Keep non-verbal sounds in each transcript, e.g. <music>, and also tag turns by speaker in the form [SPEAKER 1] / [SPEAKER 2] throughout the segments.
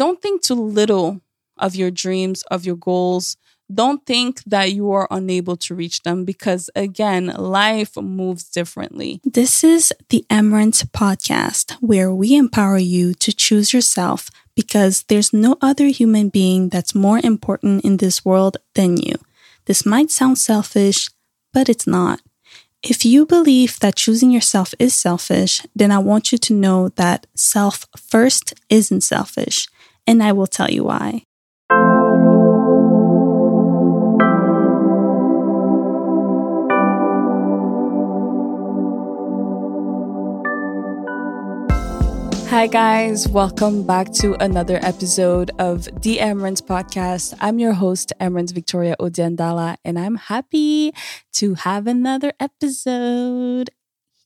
[SPEAKER 1] don't think too little of your dreams, of your goals. Don't think that you are unable to reach them because, again, life moves differently.
[SPEAKER 2] This is the Emmerance podcast where we empower you to choose yourself because there's no other human being that's more important in this world than you. This might sound selfish, but it's not. If you believe that choosing yourself is selfish, then I want you to know that self first isn't selfish, and I will tell you why.
[SPEAKER 1] Hi, guys. Welcome back to another episode of the Emmerance Podcast. I'm your host, Emmerance Victoria Odia Ndala, and I'm happy to have another episode.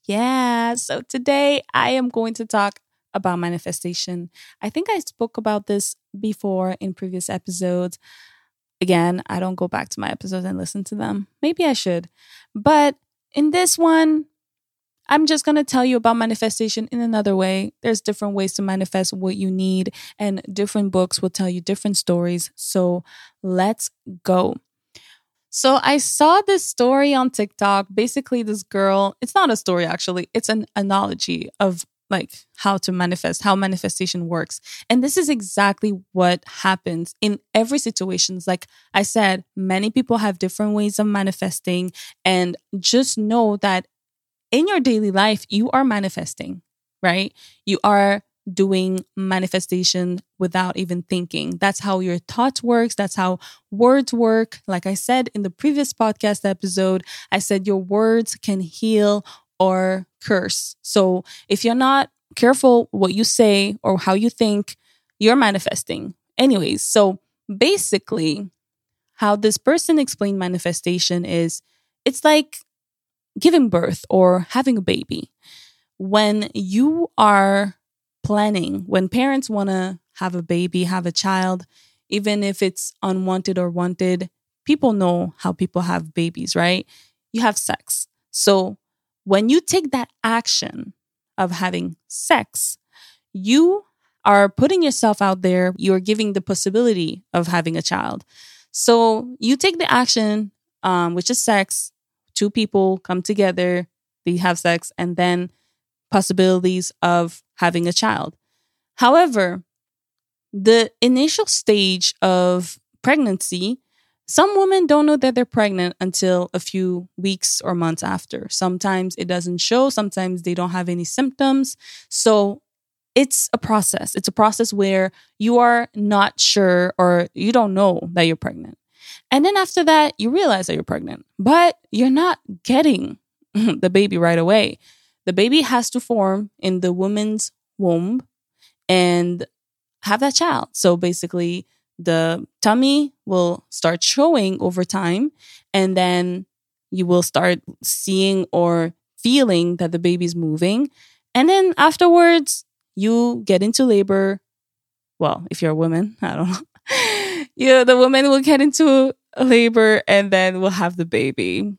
[SPEAKER 1] Yeah. So today I am going to talk about manifestation. I think I spoke about this before in previous episodes. Again, I don't go back to my episodes and listen to them. Maybe I should. But in this one, I'm just going to tell you about manifestation in another way. There's different ways to manifest what you need, and different books will tell you different stories. So let's go. So I saw this story on TikTok. Basically, this girl, it's not a story actually, it's an analogy of like how to manifest, how manifestation works. And this is exactly what happens in every situations. Like I said, many people have different ways of manifesting and just know that in your daily life, you are manifesting, right? You are doing manifestation without even thinking. That's how your thoughts works. That's how words work. Like I said in the previous podcast episode, I said your words can heal or curse. So if you're not careful what you say or how you think, you're manifesting. Anyways, so basically how this person explained manifestation is it's like giving birth or having a baby, when you are planning, when parents want to have a baby, have a child, even if it's unwanted or wanted, people know how people have babies, right? You have sex. So when you take that action of having sex, you are putting yourself out there. You're giving the possibility of having a child. So you take the action, um, which is sex, two people come together, they have sex, and then possibilities of having a child. However, the initial stage of pregnancy, some women don't know that they're pregnant until a few weeks or months after. Sometimes it doesn't show, sometimes they don't have any symptoms. So it's a process. It's a process where you are not sure or you don't know that you're pregnant. And then after that, you realize that you're pregnant, but you're not getting <laughs> the baby right away. The baby has to form in the woman's womb and have that child. So basically, the tummy will start showing over time, and then you will start seeing or feeling that the baby's moving. And then afterwards, you get into labor. Well, if you're a woman, <laughs> I don't know. you the woman will get into labor and then we'll have the baby.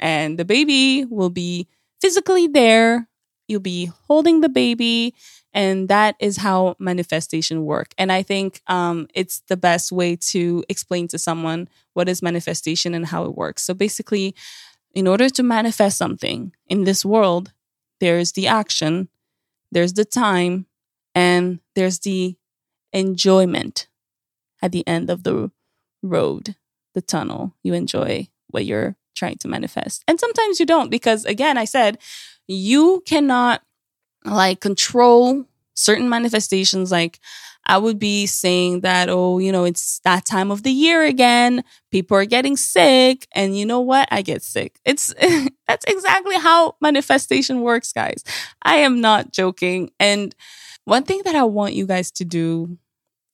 [SPEAKER 1] And the baby will be physically there. You'll be holding the baby. And that is how manifestation work. And I think um, it's the best way to explain to someone what is manifestation and how it works. So basically, in order to manifest something in this world, there's the action, there's the time, and there's the enjoyment at the end of the road, the tunnel. You enjoy what you're trying to manifest. And sometimes you don't because again, I said you cannot like control certain manifestations like I would be saying that, oh, you know, it's that time of the year again. People are getting sick. And you know what? I get sick. It's, <laughs> that's exactly how manifestation works, guys. I am not joking. And one thing that I want you guys to do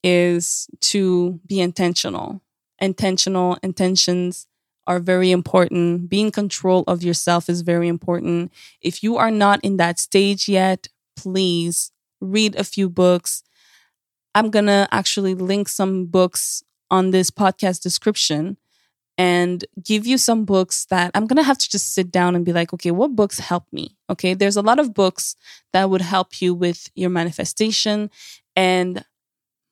[SPEAKER 1] is to be intentional. Intentional intentions are very important. Being control of yourself is very important. If you are not in that stage yet, please read a few books. I'm going to actually link some books on this podcast description and give you some books that I'm going to have to just sit down and be like, okay, what books help me? Okay, there's a lot of books that would help you with your manifestation. And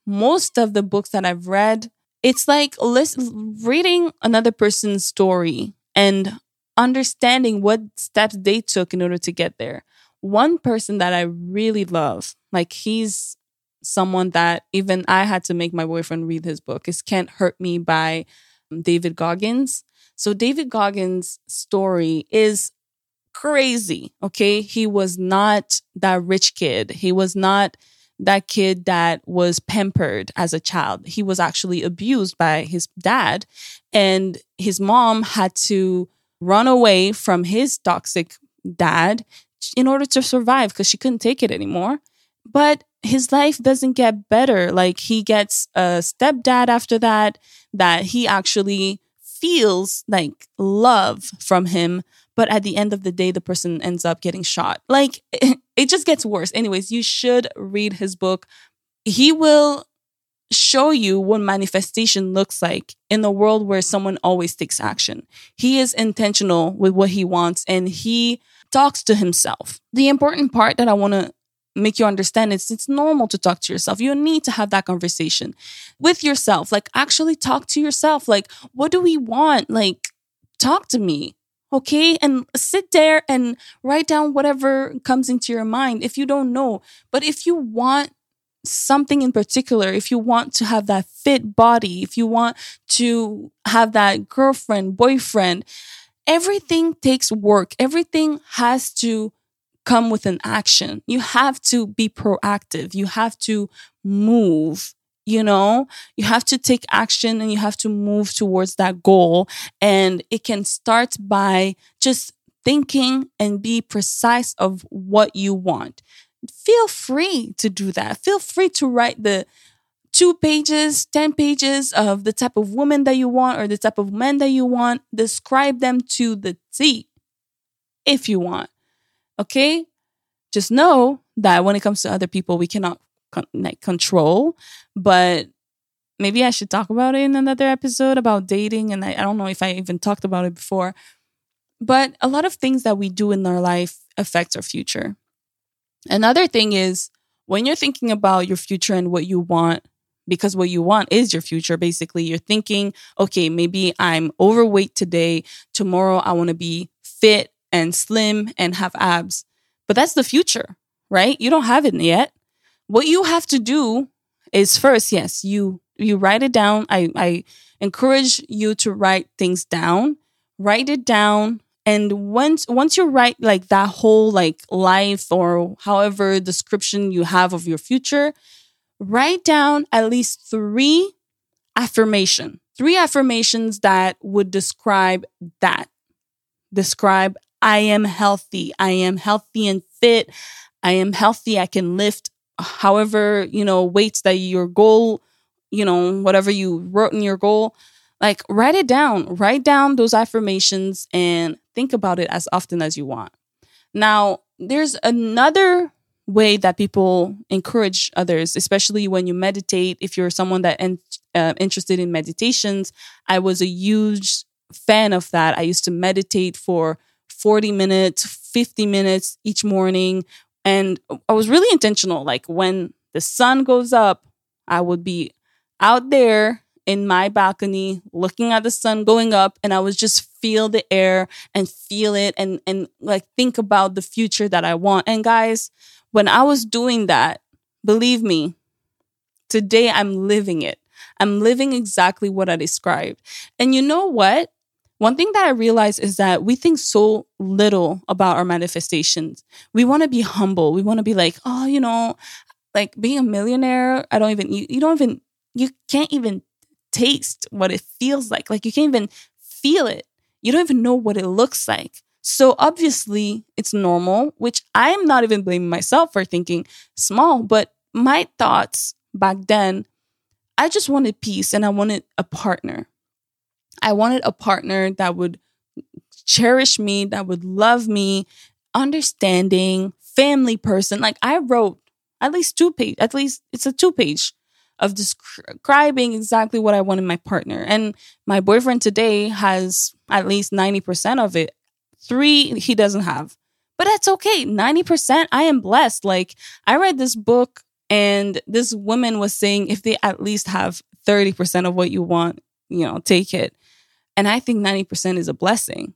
[SPEAKER 1] most of the books that I've read, it's like listen, reading another person's story and understanding what steps they took in order to get there. One person that I really love, like he's someone that even I had to make my boyfriend read his book, is Can't Hurt Me by um, David Goggins. So, David Goggins' story is crazy. Okay. He was not that rich kid. He was not that kid that was pampered as a child. He was actually abused by his dad, and his mom had to run away from his toxic dad in order to survive because she couldn't take it anymore. But his life doesn't get better. Like he gets a stepdad after that, that he actually feels like love from him. But at the end of the day, the person ends up getting shot. Like <laughs> it just gets worse. Anyways, you should read his book. He will show you what manifestation looks like in a world where someone always takes action. He is intentional with what he wants and he talks to himself. The important part that I want to make you understand is it's normal to talk to yourself. You need to have that conversation with yourself. Like actually talk to yourself. Like, what do we want? Like, talk to me. Okay. And sit there and write down whatever comes into your mind if you don't know. But if you want something in particular, if you want to have that fit body, if you want to have that girlfriend, boyfriend, everything takes work. Everything has to come with an action. You have to be proactive. You have to move. You know, you have to take action and you have to move towards that goal. And it can start by just thinking and be precise of what you want. Feel free to do that. Feel free to write the two pages, 10 pages of the type of woman that you want or the type of men that you want. Describe them to the T if you want. Okay? Just know that when it comes to other people, we cannot con- like control, but maybe I should talk about it in another episode about dating. And I, I don't know if I even talked about it before. But a lot of things that we do in our life affects our future. Another thing is when you're thinking about your future and what you want, because what you want is your future. Basically, you're thinking, okay, maybe I'm overweight today. Tomorrow, I want to be fit and slim and have abs. But that's the future, right? You don't have it yet. What you have to do is first, yes, you you write it down. I, I encourage you to write things down. Write it down. And once once you write like that whole like life or however description you have of your future, write down at least three affirmation. Three affirmations that would describe that. Describe I am healthy. I am healthy and fit. I am healthy. I can lift however, you know, weights that your goal, you know, whatever you wrote in your goal. Like write it down. Write down those affirmations and think about it as often as you want. Now, there's another way that people encourage others, especially when you meditate. If you're someone that uh, interested in meditations, I was a huge fan of that. I used to meditate for 40 minutes, 50 minutes each morning. And I was really intentional. Like when the sun goes up, I would be out there in my balcony looking at the sun going up and I would just feel the air and feel it and and like think about the future that I want. And guys, when I was doing that, believe me, today I'm living it. I'm living exactly what I described. And you know what? One thing that I realize is that we think so little about our manifestations. We want to be humble. We want to be like, oh, you know, like being a millionaire, I don't even, you, you don't even, you can't even taste what it feels like. Like you can't even feel it. You don't even know what it looks like. So obviously it's normal, which I'm not even blaming myself for thinking small, but my thoughts back then, I just wanted peace and I wanted a partner. I wanted a partner that would cherish me, that would love me, understanding, family person. Like I wrote at least two page, at least it's a two page of describing exactly what I want in my partner. And my boyfriend today has at least 90% of it. Three he doesn't have. But that's okay. 90% I am blessed. Like I read this book And this woman was saying if they at least have 30% of what you want, you know, take it. And I think 90% is a blessing.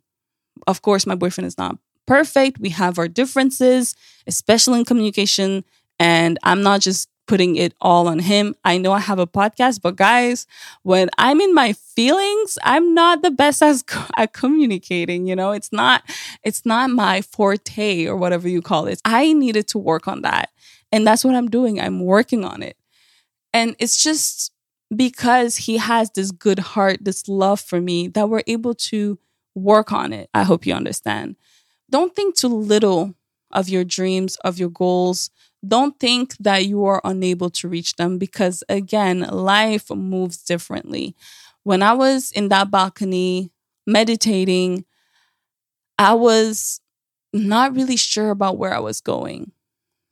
[SPEAKER 1] Of course, my boyfriend is not perfect. We have our differences, especially in communication. And I'm not just putting it all on him. I know I have a podcast, but guys, when I'm in my feelings, I'm not the best as at communicating, you know? It's not it's not my forte or whatever you call it. I needed to work on that. And that's what I'm doing. I'm working on it. And it's just because he has this good heart, this love for me that we're able to work on it. I hope you understand. Don't think too little of your dreams, of your goals. Don't think that you are unable to reach them because, again, life moves differently. When I was in that balcony meditating, I was not really sure about where I was going.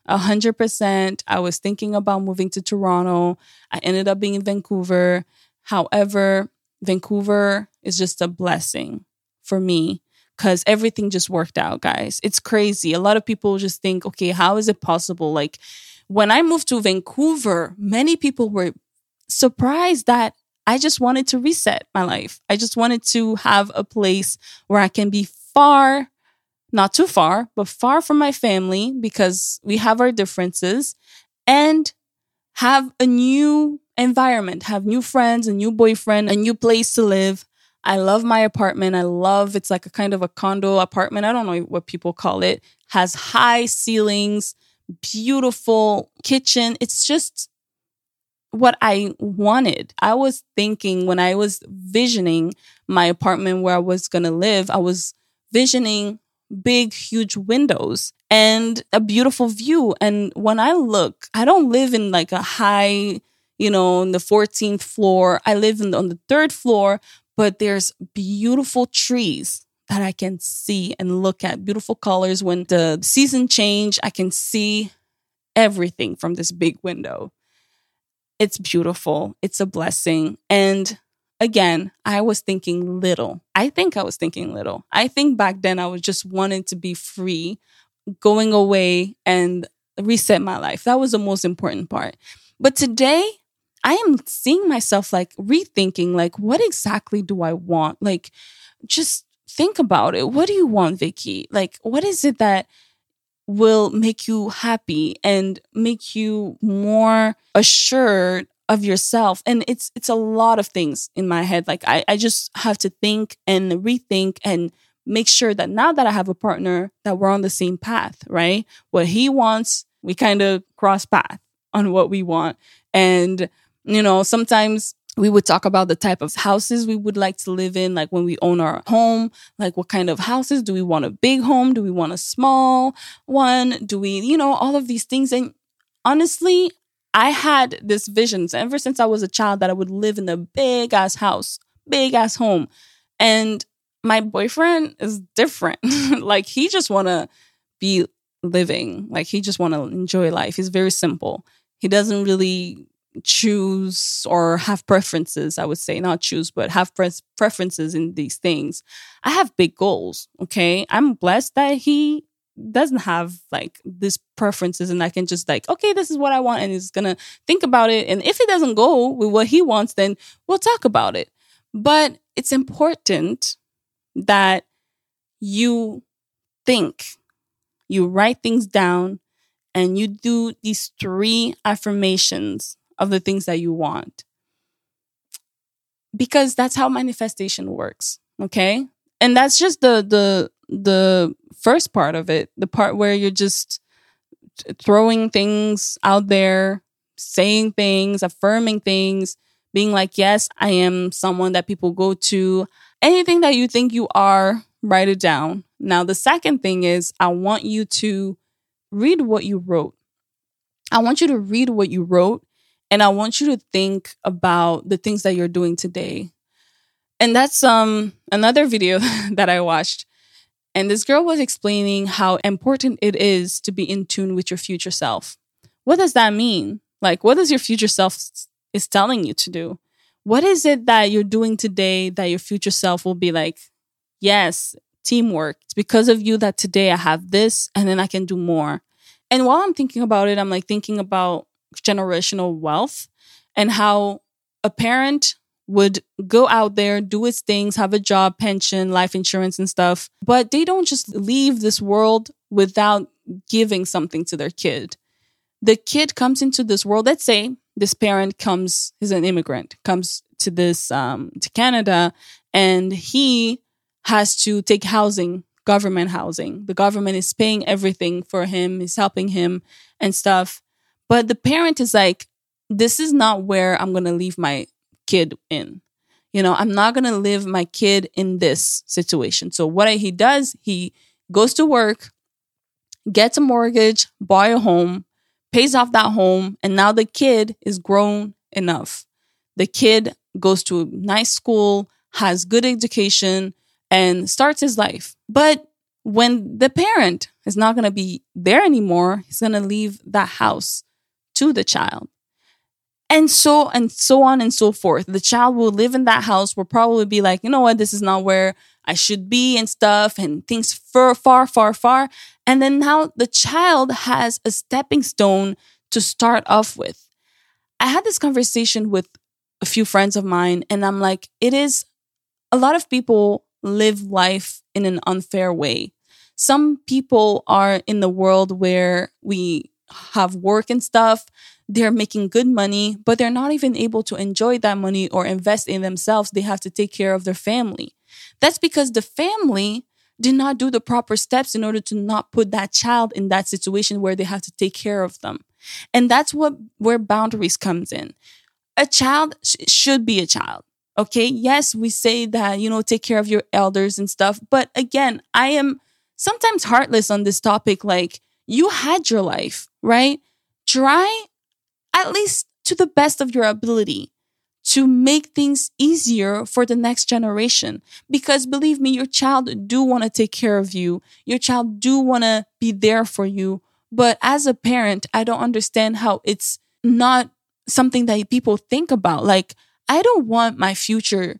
[SPEAKER 1] A hundred percent. I was thinking about moving to Toronto. I ended up being in Vancouver. However, Vancouver is just a blessing for me because everything just worked out, guys. It's crazy. A lot of people just think, okay, how is it possible? Like when I moved to Vancouver, many people were surprised that I just wanted to reset my life. I just wanted to have a place where I can be far, not too far, but far from my family because we have our differences and have a new environment, have new friends, a new boyfriend, a new place to live. I love my apartment. I love it's like a kind of a condo apartment. I don't know what people call it. Has high ceilings, beautiful kitchen. It's just what I wanted. I was thinking when I was visioning my apartment where I was going to live, I was visioning big, huge windows and a beautiful view. And when I look, I don't live in like a high, you know, on the 14th floor. I live in, on the third floor, but there's beautiful trees that I can see and look at, beautiful colors. When the season change, I can see everything from this big window. It's beautiful. It's a blessing. And again, I was thinking little. I think I was thinking little. I think back then I was just wanting to be free, going away and reset my life. That was the most important part. But today, I am seeing myself like rethinking, like, what exactly do I want? Like, just think about it. What do you want, Vicky? Like, what is it that will make you happy and make you more assured of yourself and it's it's a lot of things in my head like I, I just have to think and rethink and make sure that now that i have a partner that we're on the same path right what he wants we kind of cross path on what we want and you know, sometimes we would talk about the type of houses we would like to live in, like when we own our home, like what kind of houses do we want a big home? Do we want a small one? Do we, you know, all of these things. And honestly, I had this vision ever since I was a child that I would live in a big ass house, big ass home. And my boyfriend is different. <laughs> like he just want to be living. Like he just want to enjoy life. He's very simple. He doesn't really choose or have preferences, I would say, not choose, but have pre- preferences in these things. I have big goals. Okay. I'm blessed that he doesn't have like these preferences and I can just like, okay, this is what I want. And he's to think about it. And if it doesn't go with what he wants, then we'll talk about it. But it's important that you think, you write things down, and you do these three affirmations of the things that you want. Because that's how manifestation works, okay? And that's just the the the first part of it, the part where you're just throwing things out there, saying things, affirming things, being like, "Yes, I am someone that people go to." Anything that you think you are, write it down. Now, the second thing is I want you to read what you wrote. I want you to read what you wrote and I want you to think about the things that you're doing today. And that's um another video <laughs> that I watched. And this girl was explaining how important it is to be in tune with your future self. What does that mean? Like what does your future self is telling you to do? What is it that you're doing today that your future self will be like, "Yes, teamwork. It's because of you that today I have this and then I can do more." And while I'm thinking about it, I'm like thinking about generational wealth and how a parent would go out there, do its things, have a job, pension, life insurance, and stuff. But they don't just leave this world without giving something to their kid. The kid comes into this world. Let's say this parent comes, is an immigrant, comes to this, um, to Canada, and he has to take housing, government housing. The government is paying everything for him, is helping him and stuff. But the parent is like, this is not where I'm going to leave my kid in. You know, I'm not going to live my kid in this situation. So what he does, he goes to work, gets a mortgage, buy a home, pays off that home, and now the kid is grown enough. The kid goes to a nice school, has good education, and starts his life. But when the parent is not going to be there anymore, he's going to leave that house to the child and so and so on and so forth. The child will live in that house, will probably be like, you know what, this is not where I should be and stuff, and things far, far, far, far. And then now the child has a stepping stone to start off with. I had this conversation with a few friends of mine, and I'm like, it is a lot of people live life in an unfair way. Some people are in the world where we have work and stuff they're making good money, but they're not even able to enjoy that money or invest in themselves. They have to take care of their family. That's because the family did not do the proper steps in order to not put that child in that situation where they have to take care of them. And that's what where boundaries comes in. A child sh- should be a child. Okay? Yes, we say that, you know, take care of your elders and stuff, but again, I am sometimes heartless on this topic like you had your life, right? Try at least to the best of your ability to make things easier for the next generation. Because believe me your child do want to take care of you. Your child do want to be there for you. But as a parent i don't understand how it's not something that people think about. Like i don't want my future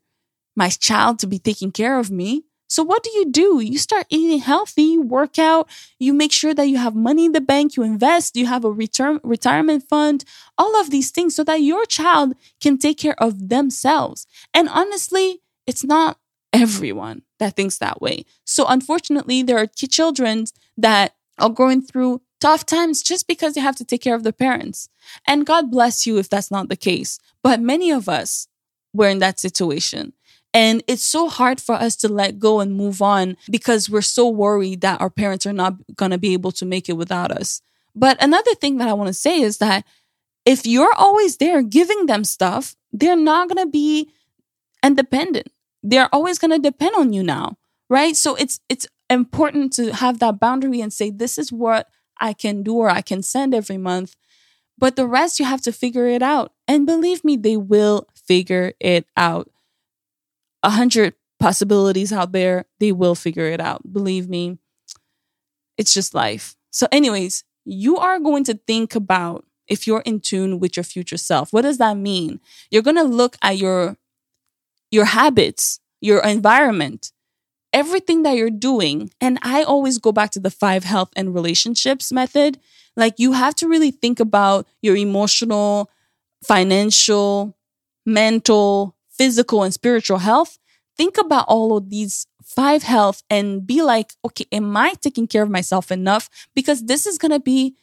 [SPEAKER 1] my child to be taking care of me so what do you do? You start eating healthy, you work out, you make sure that you have money in the bank, you invest, you have a return retirement fund, all of these things so that your child can take care of themselves. And honestly, it's not everyone that thinks that way. So unfortunately, there are children that are going through tough times just because they have to take care of their parents. And God bless you if that's not the case. But many of us were in that situation. And it's so hard for us to let go and move on because we're so worried that our parents are not going to be able to make it without us. But another thing that I want to say is that if you're always there giving them stuff, they're not going to be independent. They're always going to depend on you now, right? So it's it's important to have that boundary and say this is what I can do or I can send every month. But the rest you have to figure it out. And believe me, they will figure it out a hundred possibilities out there. They will figure it out. Believe me. It's just life. So, anyways, you are going to think about if you're in tune with your future self. What does that mean? You're going to look at your your habits, your environment, everything that you're doing. And I always go back to the five health and relationships method. Like you have to really think about your emotional, financial, mental, physical and spiritual health, think about all of these five health and be like, okay, am I taking care of myself enough? Because this is going to be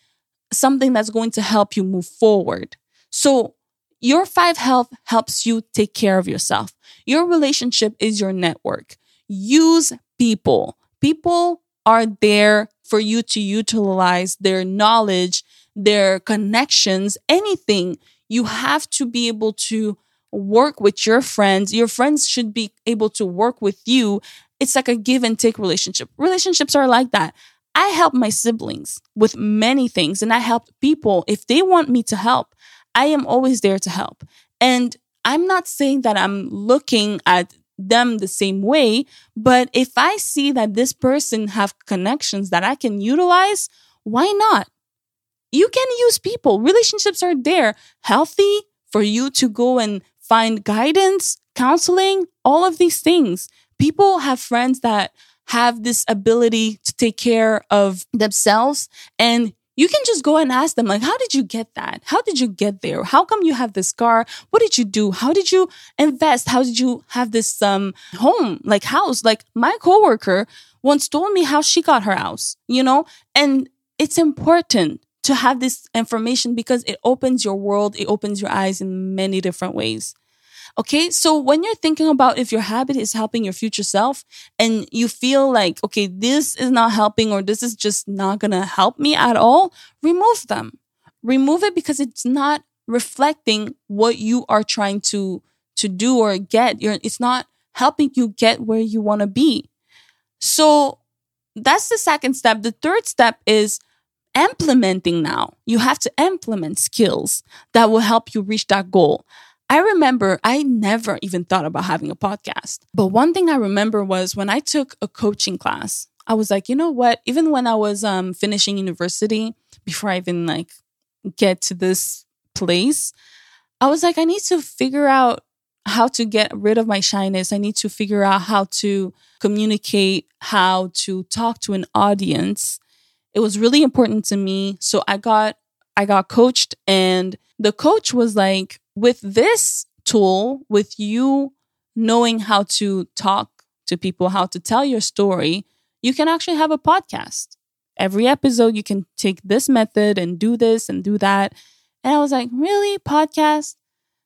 [SPEAKER 1] something that's going to help you move forward. So your five health helps you take care of yourself. Your relationship is your network. Use people. People are there for you to utilize their knowledge, their connections, anything. You have to be able to work with your friends. Your friends should be able to work with you. It's like a give and take relationship. Relationships are like that. I help my siblings with many things and I help people. If they want me to help, I am always there to help. And I'm not saying that I'm looking at them the same way, but if I see that this person have connections that I can utilize, why not? You can use people. Relationships are there, healthy for you to go and find guidance, counseling, all of these things. People have friends that have this ability to take care of themselves and you can just go and ask them like how did you get that? How did you get there? How come you have this car? What did you do? How did you invest? How did you have this um home like house? Like my coworker once told me how she got her house you know? And it's important to have this information because it opens your world it opens your eyes in many different ways Okay. So when you're thinking about if your habit is helping your future self and you feel like, okay, this is not helping or this is just not to help me at all, remove them. Remove it because it's not reflecting what you are trying to to do or get. You're, it's not helping you get where you want to be. So that's the second step. The third step is implementing now. You have to implement skills that will help you reach that goal. I remember I never even thought about having a podcast. But one thing I remember was when I took a coaching class, I was like, you know what? Even when I was um, finishing university, before I even like get to this place, I was like, I need to figure out how to get rid of my shyness. I need to figure out how to communicate, how to talk to an audience. It was really important to me. So I got I got coached and the coach was like, with this tool, with you knowing how to talk to people, how to tell your story, you can actually have a podcast. Every episode, you can take this method and do this and do that. And I was like, really? Podcast?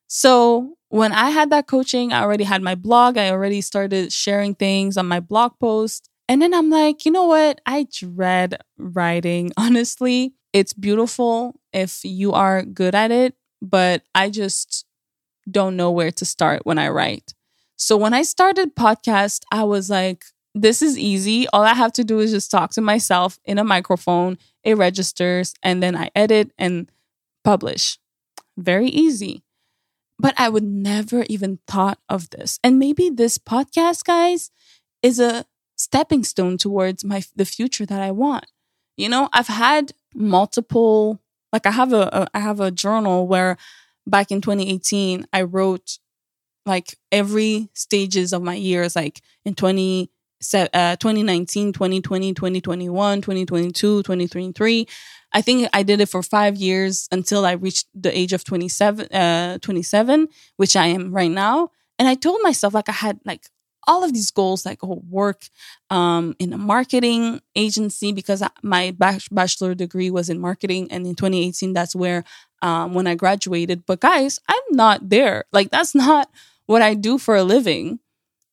[SPEAKER 1] So when I had that coaching, I already had my blog. I already started sharing things on my blog post. And then I'm like, you know what? I dread writing. <laughs> Honestly, it's beautiful if you are good at it but I just don't know where to start when I write. So when I started podcast, I was like, this is easy. All I have to do is just talk to myself in a microphone. It registers and then I edit and publish. Very easy. But I would never even thought of this. And maybe this podcast, guys, is a stepping stone towards my the future that I want. You know, I've had multiple like I have a, a I have a journal where back in 2018 I wrote like every stages of my years like in 20 uh, 2019 2020 2021 2022 2023 i think i did it for five years until i reached the age of 27 uh, 27 which i am right now and i told myself like i had like all of these goals like oh, work um, in a marketing agency because my bachelor degree was in marketing and in 2018 that's where um, when i graduated. But guys i'm not there. Like that's not what i do for a living.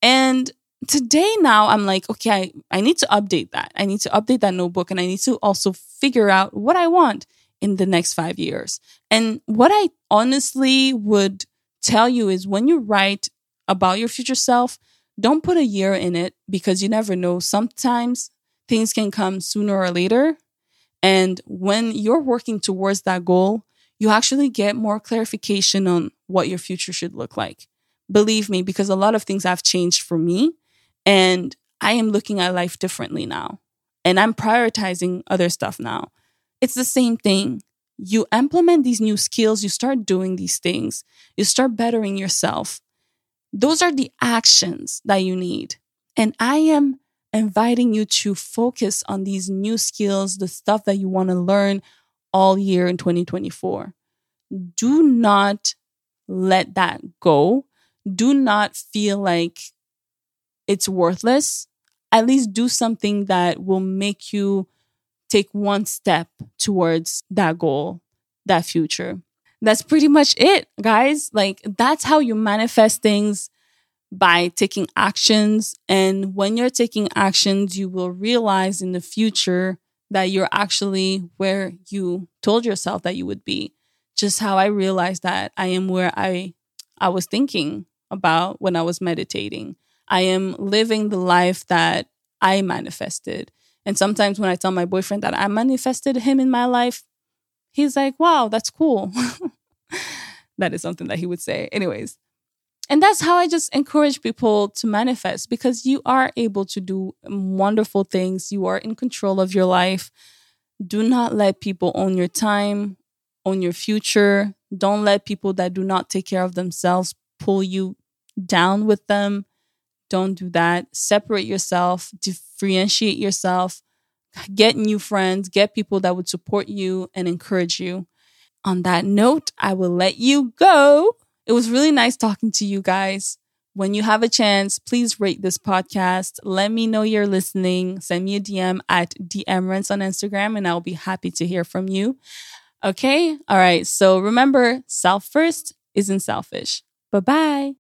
[SPEAKER 1] And today now i'm like okay I, I need to update that. I need to update that notebook and i need to also figure out what i want in the next five years. And what i honestly would tell you is when you write about your future self don't put a year in it because you never know. Sometimes things can come sooner or later. And when you're working towards that goal, you actually get more clarification on what your future should look like. Believe me, because a lot of things have changed for me and I am looking at life differently now. And I'm prioritizing other stuff now. It's the same thing. You implement these new skills, you start doing these things, you start bettering yourself. Those are the actions that you need. And I am inviting you to focus on these new skills, the stuff that you want to learn all year in 2024. Do not let that go. Do not feel like it's worthless. At least do something that will make you take one step towards that goal, that future that's pretty much it, guys. Like, that's how you manifest things by taking actions. And when you're taking actions, you will realize in the future that you're actually where you told yourself that you would be. Just how I realized that I am where I I was thinking about when I was meditating. I am living the life that I manifested. And sometimes when I tell my boyfriend that I manifested him in my life, he's like, wow, that's cool. <laughs> that is something that he would say. Anyways, and that's how I just encourage people to manifest because you are able to do wonderful things. You are in control of your life. Do not let people own your time, own your future. Don't let people that do not take care of themselves pull you down with them. Don't do that. Separate yourself, differentiate yourself, get new friends, get people that would support you and encourage you. On that note, I will let you go. It was really nice talking to you guys. When you have a chance, please rate this podcast. Let me know you're listening. Send me a DM at TheEmmerance on Instagram and I'll be happy to hear from you. Okay. All right. So remember, self first isn't selfish. Bye bye.